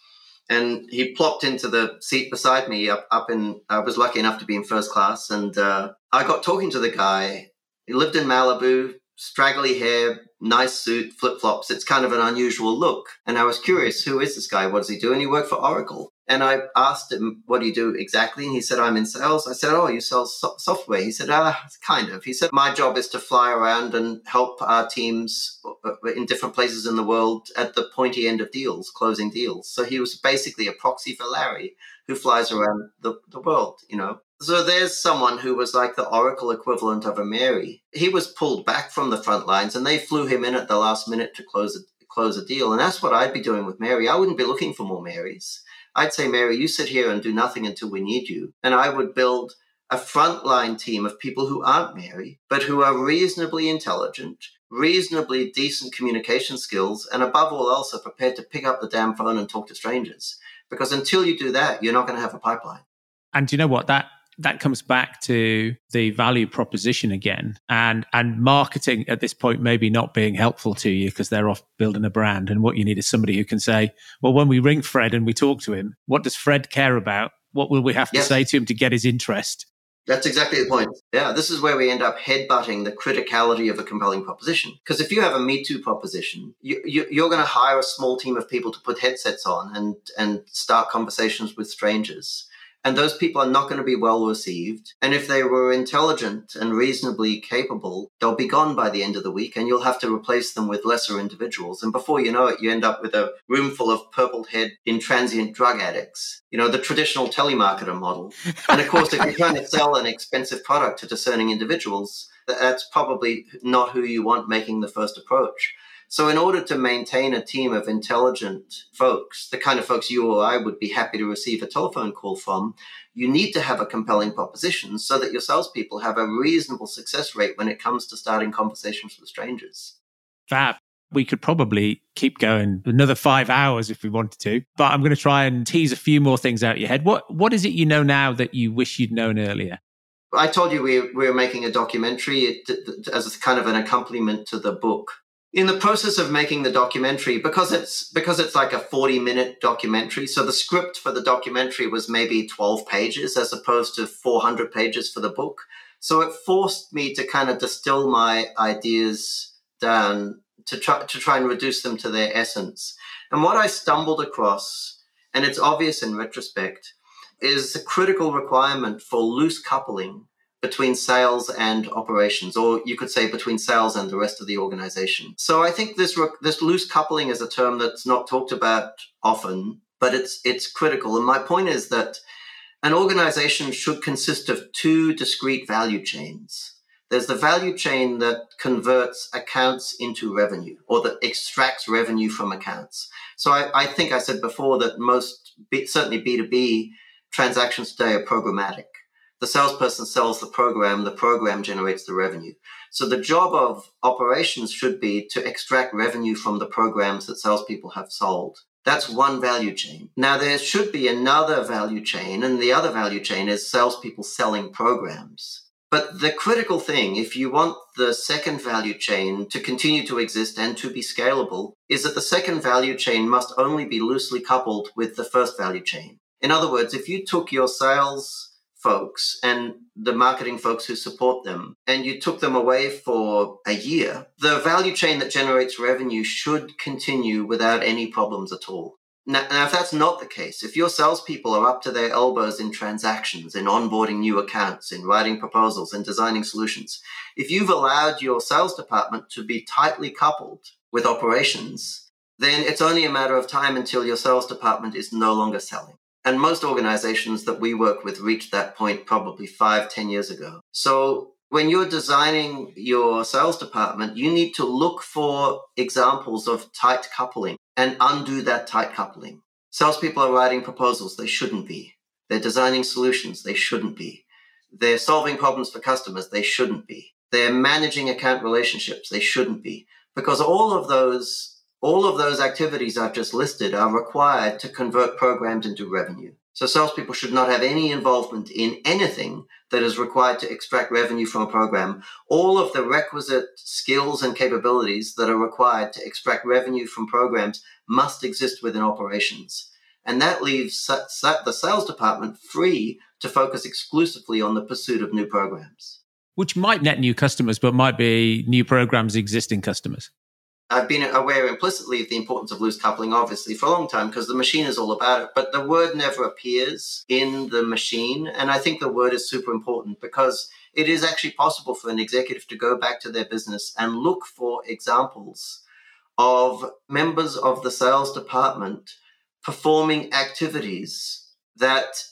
and he plopped into the seat beside me. Up up in. I was lucky enough to be in first class, and uh, I got talking to the guy. He lived in Malibu, straggly hair, nice suit, flip flops. It's kind of an unusual look. And I was curious, who is this guy? What does he do? And he worked for Oracle. And I asked him, what do you do exactly? And he said, I'm in sales. I said, oh, you sell so- software? He said, ah, kind of. He said, my job is to fly around and help our teams uh, in different places in the world at the pointy end of deals, closing deals. So he was basically a proxy for Larry who flies around the, the world, you know. So there's someone who was like the Oracle equivalent of a Mary. He was pulled back from the front lines and they flew him in at the last minute to close a, close a deal. And that's what I'd be doing with Mary. I wouldn't be looking for more Marys. I'd say, Mary, you sit here and do nothing until we need you. And I would build a frontline team of people who aren't Mary, but who are reasonably intelligent, reasonably decent communication skills, and above all else are prepared to pick up the damn phone and talk to strangers. Because until you do that, you're not going to have a pipeline. And do you know what? That that comes back to the value proposition again and and marketing at this point maybe not being helpful to you because they're off building a brand and what you need is somebody who can say well when we ring fred and we talk to him what does fred care about what will we have to yes. say to him to get his interest that's exactly the point. Yeah, this is where we end up headbutting the criticality of a compelling proposition. Because if you have a Me Too proposition, you, you, you're going to hire a small team of people to put headsets on and, and start conversations with strangers and those people are not going to be well received. And if they were intelligent and reasonably capable, they'll be gone by the end of the week and you'll have to replace them with lesser individuals. And before you know it, you end up with a room full of purple head intransient drug addicts, you know, the traditional telemarketer model. And of course, if you're trying to sell an expensive product to discerning individuals, that's probably not who you want making the first approach. So, in order to maintain a team of intelligent folks, the kind of folks you or I would be happy to receive a telephone call from, you need to have a compelling proposition so that your salespeople have a reasonable success rate when it comes to starting conversations with strangers. Fab. We could probably keep going another five hours if we wanted to, but I'm going to try and tease a few more things out of your head. What What is it you know now that you wish you'd known earlier? I told you we, we were making a documentary as kind of an accompaniment to the book in the process of making the documentary because it's because it's like a 40 minute documentary so the script for the documentary was maybe 12 pages as opposed to 400 pages for the book. So it forced me to kind of distill my ideas down to try to try and reduce them to their essence. And what i stumbled across and it's obvious in retrospect is a critical requirement for loose coupling between sales and operations, or you could say between sales and the rest of the organization. So I think this this loose coupling is a term that's not talked about often, but it's it's critical. And my point is that an organization should consist of two discrete value chains. There's the value chain that converts accounts into revenue or that extracts revenue from accounts. So I, I think I said before that most, certainly B2B transactions today are programmatic the salesperson sells the program, the program generates the revenue. So the job of operations should be to extract revenue from the programs that salespeople have sold. That's one value chain. Now there should be another value chain, and the other value chain is salespeople selling programs. But the critical thing, if you want the second value chain to continue to exist and to be scalable, is that the second value chain must only be loosely coupled with the first value chain. In other words, if you took your sales folks and the marketing folks who support them, and you took them away for a year, the value chain that generates revenue should continue without any problems at all. Now, now, if that's not the case, if your salespeople are up to their elbows in transactions, in onboarding new accounts, in writing proposals, and designing solutions, if you've allowed your sales department to be tightly coupled with operations, then it's only a matter of time until your sales department is no longer selling. And most organizations that we work with reached that point probably five, ten years ago. So when you're designing your sales department, you need to look for examples of tight coupling and undo that tight coupling. Salespeople are writing proposals, they shouldn't be. They're designing solutions, they shouldn't be. They're solving problems for customers, they shouldn't be. They're managing account relationships, they shouldn't be. Because all of those all of those activities I've just listed are required to convert programs into revenue. So salespeople should not have any involvement in anything that is required to extract revenue from a program. All of the requisite skills and capabilities that are required to extract revenue from programs must exist within operations. And that leaves the sales department free to focus exclusively on the pursuit of new programs. Which might net new customers, but might be new programs existing customers. I've been aware implicitly of the importance of loose coupling, obviously, for a long time because the machine is all about it. But the word never appears in the machine. And I think the word is super important because it is actually possible for an executive to go back to their business and look for examples of members of the sales department performing activities that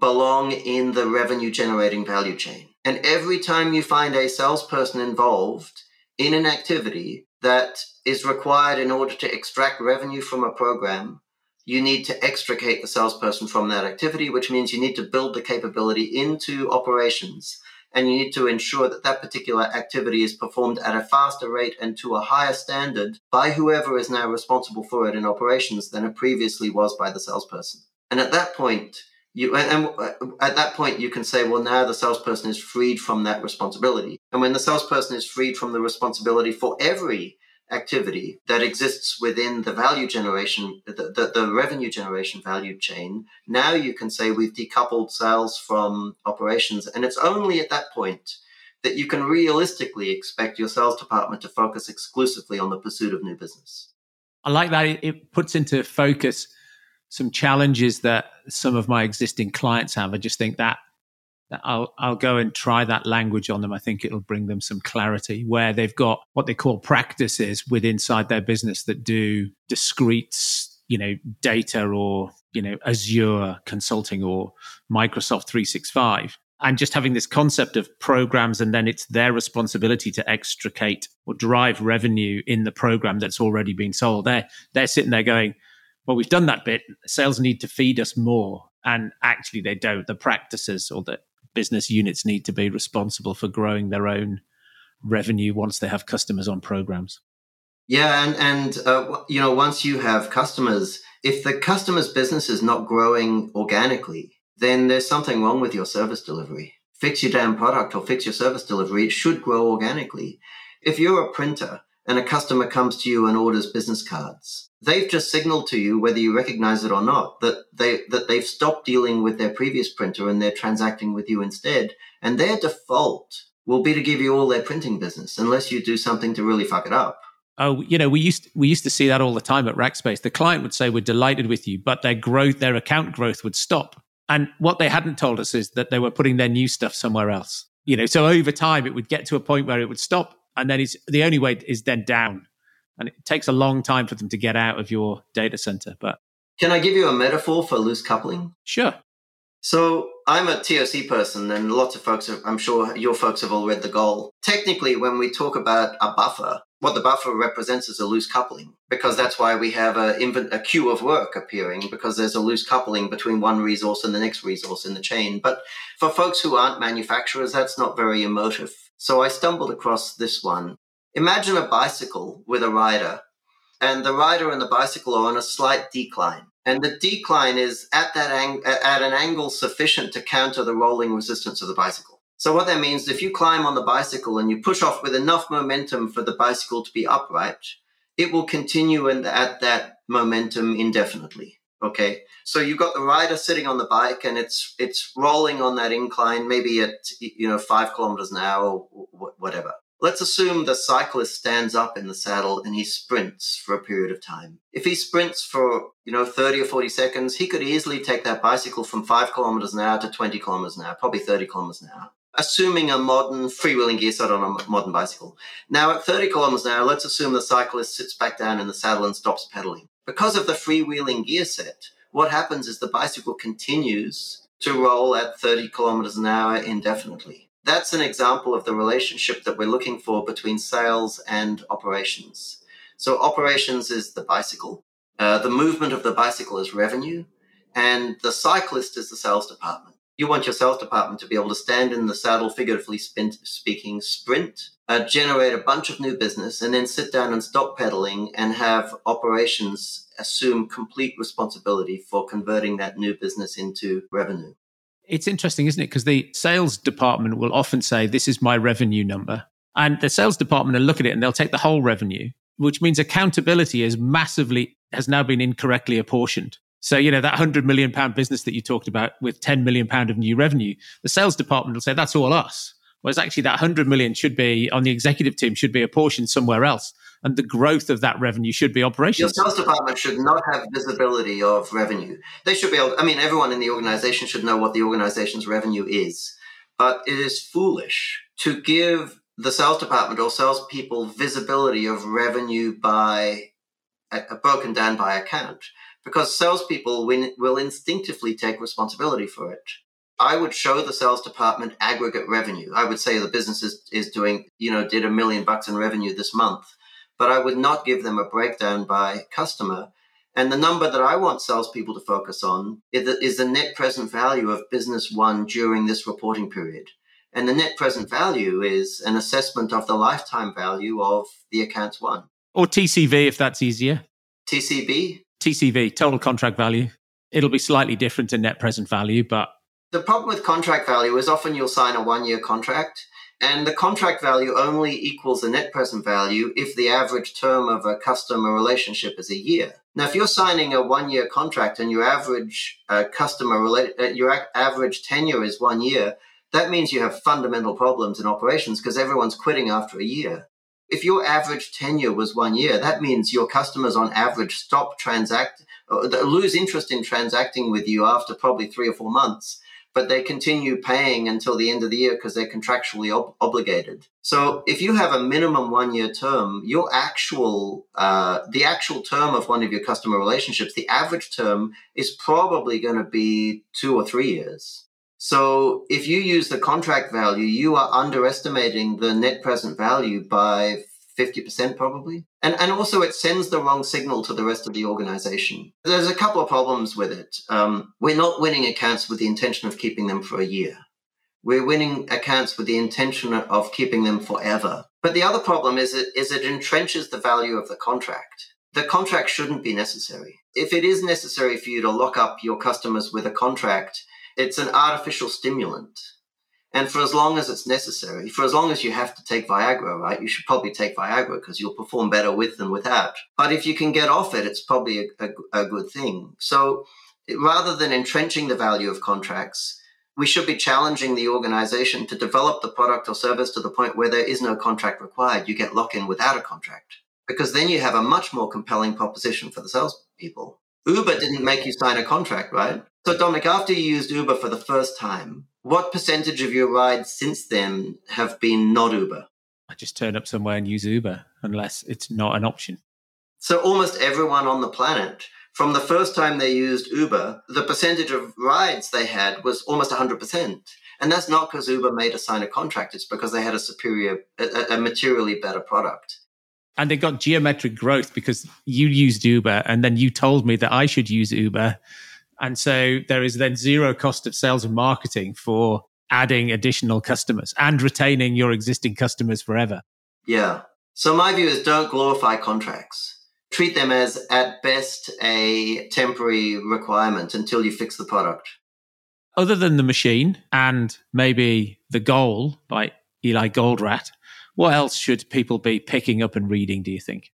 belong in the revenue generating value chain. And every time you find a salesperson involved in an activity that is required in order to extract revenue from a program, you need to extricate the salesperson from that activity, which means you need to build the capability into operations. And you need to ensure that that particular activity is performed at a faster rate and to a higher standard by whoever is now responsible for it in operations than it previously was by the salesperson. And at that point, you and, and uh, at that point you can say well now the salesperson is freed from that responsibility. And when the salesperson is freed from the responsibility for every activity that exists within the value generation the, the, the revenue generation value chain now you can say we've decoupled sales from operations. And it's only at that point that you can realistically expect your sales department to focus exclusively on the pursuit of new business. I like that it puts into focus some challenges that some of my existing clients have. I just think that, that I'll I'll go and try that language on them. I think it'll bring them some clarity where they've got what they call practices with inside their business that do discrete, you know, data or you know Azure consulting or Microsoft 365 and just having this concept of programs and then it's their responsibility to extricate or drive revenue in the program that's already been sold they're they're sitting there going well, we've done that bit. Sales need to feed us more. And actually, they don't. The practices or the business units need to be responsible for growing their own revenue once they have customers on programs. Yeah, and and uh, you know, once you have customers, if the customer's business is not growing organically, then there's something wrong with your service delivery. Fix your damn product or fix your service delivery. It should grow organically. If you're a printer and a customer comes to you and orders business cards, they've just signaled to you, whether you recognize it or not, that they that they've stopped dealing with their previous printer and they're transacting with you instead. And their default will be to give you all their printing business, unless you do something to really fuck it up. Oh, you know, we used we used to see that all the time at Rackspace. The client would say, "We're delighted with you," but their growth, their account growth, would stop. And what they hadn't told us is that they were putting their new stuff somewhere else. You know, so over time it would get to a point where it would stop and then it's the only way is then down. And it takes a long time for them to get out of your data center but can i give you a metaphor for loose coupling? Sure. So i'm a toc person and lots of folks i'm sure your folks have all read the goal technically when we talk about a buffer what the buffer represents is a loose coupling because that's why we have a, a queue of work appearing because there's a loose coupling between one resource and the next resource in the chain. But for folks who aren't manufacturers that's not very emotive so I stumbled across this one. Imagine a bicycle with a rider, and the rider and the bicycle are on a slight decline. And the decline is at that ang- at an angle sufficient to counter the rolling resistance of the bicycle. So what that means, is if you climb on the bicycle and you push off with enough momentum for the bicycle to be upright, it will continue in, at that momentum indefinitely. Okay, so you've got the rider sitting on the bike and it's it's rolling on that incline, maybe at you know five kilometers an hour or whatever. Let's assume the cyclist stands up in the saddle and he sprints for a period of time. If he sprints for, you know, 30 or 40 seconds, he could easily take that bicycle from 5 kilometers an hour to 20 kilometers an hour, probably 30 kilometers an hour, assuming a modern freewheeling gear set on a modern bicycle. Now, at 30 kilometers an hour, let's assume the cyclist sits back down in the saddle and stops pedaling. Because of the freewheeling gear set, what happens is the bicycle continues to roll at 30 kilometers an hour indefinitely that's an example of the relationship that we're looking for between sales and operations. So operations is the bicycle. Uh, the movement of the bicycle is revenue, and the cyclist is the sales department. You want your sales department to be able to stand in the saddle, figuratively speaking, sprint, uh, generate a bunch of new business, and then sit down and stop pedaling and have operations assume complete responsibility for converting that new business into revenue. It's interesting, isn't it? Because the sales department will often say, This is my revenue number. And the sales department will look at it and they'll take the whole revenue, which means accountability is massively, has now been incorrectly apportioned. So, you know, that 100 million pound business that you talked about with 10 million pound of new revenue, the sales department will say, That's all us. Whereas actually that 100 million should be on the executive team, should be apportioned somewhere else and the growth of that revenue should be operations. Your sales department should not have visibility of revenue. They should be able, I mean, everyone in the organization should know what the organization's revenue is, but it is foolish to give the sales department or salespeople visibility of revenue by broken down by account because salespeople will instinctively take responsibility for it. I would show the sales department aggregate revenue. I would say the business is, is doing, you know, did a million bucks in revenue this month but I would not give them a breakdown by customer. And the number that I want salespeople to focus on is the, is the net present value of business won during this reporting period. And the net present value is an assessment of the lifetime value of the accounts won. Or TCV if that's easier. TCV? TCV, total contract value. It'll be slightly different to net present value, but. The problem with contract value is often you'll sign a one year contract and the contract value only equals the net present value if the average term of a customer relationship is a year. Now, if you're signing a one-year contract and your average uh, customer rela- uh, your average tenure is one year, that means you have fundamental problems in operations because everyone's quitting after a year. If your average tenure was one year, that means your customers on average stop transact, uh, lose interest in transacting with you after probably three or four months but they continue paying until the end of the year because they're contractually ob- obligated. So if you have a minimum one year term, your actual, uh, the actual term of one of your customer relationships, the average term is probably going to be two or three years. So if you use the contract value, you are underestimating the net present value by 50% probably. And, and also it sends the wrong signal to the rest of the organization. There's a couple of problems with it. Um, we're not winning accounts with the intention of keeping them for a year. We're winning accounts with the intention of keeping them forever. But the other problem is it, is it entrenches the value of the contract. The contract shouldn't be necessary. If it is necessary for you to lock up your customers with a contract, it's an artificial stimulant and for as long as it's necessary, for as long as you have to take Viagra, right, you should probably take Viagra because you'll perform better with than without. But if you can get off it, it's probably a, a, a good thing. So rather than entrenching the value of contracts, we should be challenging the organization to develop the product or service to the point where there is no contract required. You get lock in without a contract because then you have a much more compelling proposition for the salespeople. Uber didn't make you sign a contract, right? So, Dominic, after you used Uber for the first time, what percentage of your rides since then have been not Uber? I just turn up somewhere and use Uber unless it's not an option. So almost everyone on the planet, from the first time they used Uber, the percentage of rides they had was almost 100%. And that's not because Uber made us sign a contract, it's because they had a superior, a, a materially better product. And they got geometric growth because you used Uber and then you told me that I should use Uber and so there is then zero cost of sales and marketing for adding additional customers and retaining your existing customers forever. Yeah. So my view is don't glorify contracts. Treat them as at best a temporary requirement until you fix the product. Other than the machine and maybe the goal by Eli Goldratt, what else should people be picking up and reading, do you think?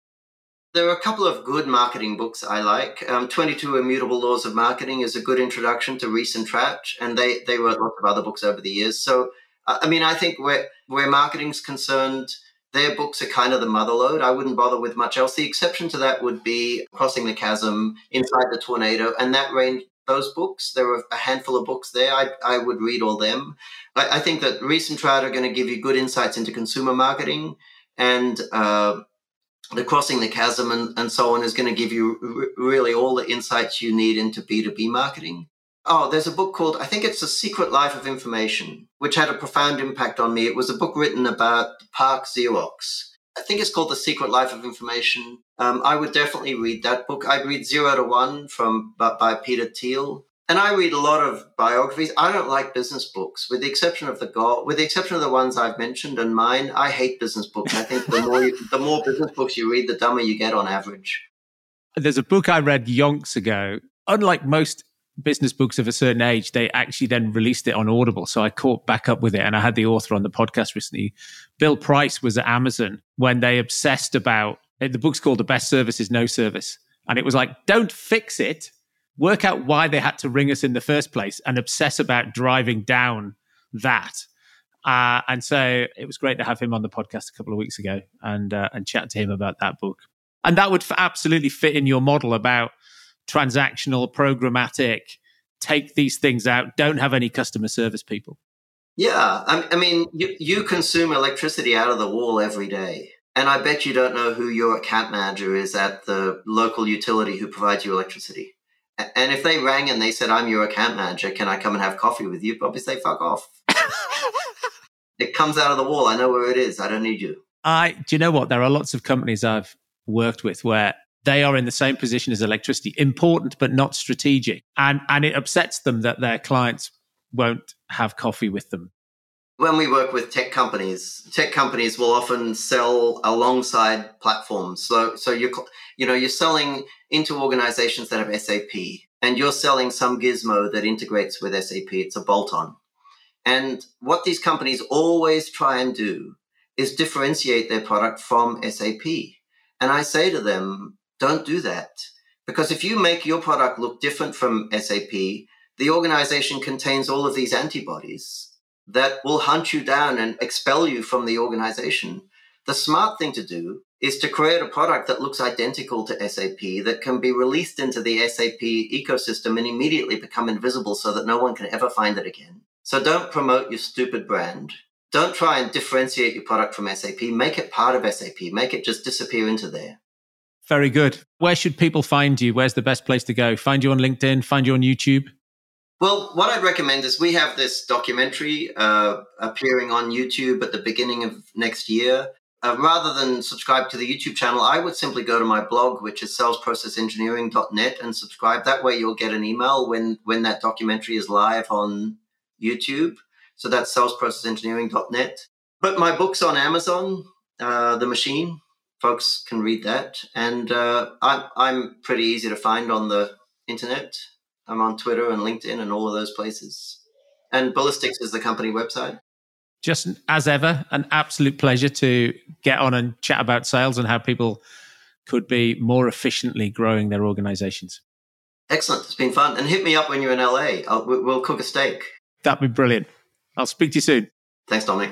There are a couple of good marketing books I like. Um, 22 Immutable Laws of Marketing is a good introduction to Ries and Trout, and they, they wrote lots of other books over the years. So, I mean, I think where, where marketing's concerned, their books are kind of the motherlode. I wouldn't bother with much else. The exception to that would be Crossing the Chasm, Inside the Tornado, and that range. Those books, there are a handful of books there. I, I would read all them. I, I think that and Trout are going to give you good insights into consumer marketing, and uh, the crossing the chasm and, and so on is going to give you r- really all the insights you need into b2b marketing. Oh there's a book called i think it's the secret life of information which had a profound impact on me. It was a book written about PARC xerox. I think it's called the secret life of information. Um, i would definitely read that book. I'd read zero to one from by, by peter thiel and I read a lot of biographies. I don't like business books, with the exception of the go- with the exception of the ones I've mentioned and mine. I hate business books. I think the more you, *laughs* the more business books you read, the dumber you get on average. There's a book I read yonks ago. Unlike most business books of a certain age, they actually then released it on Audible. So I caught back up with it, and I had the author on the podcast recently. Bill Price was at Amazon when they obsessed about the book's called "The Best Service Is No Service," and it was like, don't fix it work out why they had to ring us in the first place and obsess about driving down that. Uh, and so it was great to have him on the podcast a couple of weeks ago and uh, and chat to him about that book. And that would f- absolutely fit in your model about transactional, programmatic. Take these things out. Don't have any customer service people. Yeah, I, I mean, you, you consume electricity out of the wall every day. And I bet you don't know who your account manager is at the local utility who provides you electricity. And if they rang and they said, I'm your account manager, can I come and have coffee with you? You'd probably say, fuck off. *laughs* it comes out of the wall. I know where it is. I don't need you. I do you know what? There are lots of companies I've worked with where they are in the same position as electricity, important but not strategic. And and it upsets them that their clients won't have coffee with them. When we work with tech companies, tech companies will often sell alongside platforms. So so you you know, you're selling into organizations that have SAP and you're selling some gizmo that integrates with SAP. It's a bolt on. And what these companies always try and do is differentiate their product from SAP. And I say to them, don't do that. Because if you make your product look different from SAP, the organization contains all of these antibodies that will hunt you down and expel you from the organization. The smart thing to do is to create a product that looks identical to SAP that can be released into the SAP ecosystem and immediately become invisible so that no one can ever find it again. So don't promote your stupid brand. Don't try and differentiate your product from SAP. Make it part of SAP. Make it just disappear into there. Very good. Where should people find you? Where's the best place to go? Find you on LinkedIn, find you on YouTube? Well, what I'd recommend is we have this documentary uh, appearing on YouTube at the beginning of next year uh, rather than subscribe to the YouTube channel, I would simply go to my blog, which is salesprocessengineering.net, and subscribe. That way, you'll get an email when when that documentary is live on YouTube. So that's salesprocessengineering.net. But my book's on Amazon, uh, The Machine. Folks can read that, and uh, I'm I'm pretty easy to find on the internet. I'm on Twitter and LinkedIn and all of those places. And Ballistix is the company website just as ever, an absolute pleasure to get on and chat about sales and how people could be more efficiently growing their organizations. Excellent. It's been fun. And hit me up when you're in LA. I'll, we'll cook a steak. That'd be brilliant. I'll speak to you soon. Thanks, Dominic.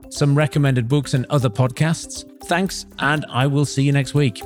some recommended books and other podcasts. Thanks, and I will see you next week.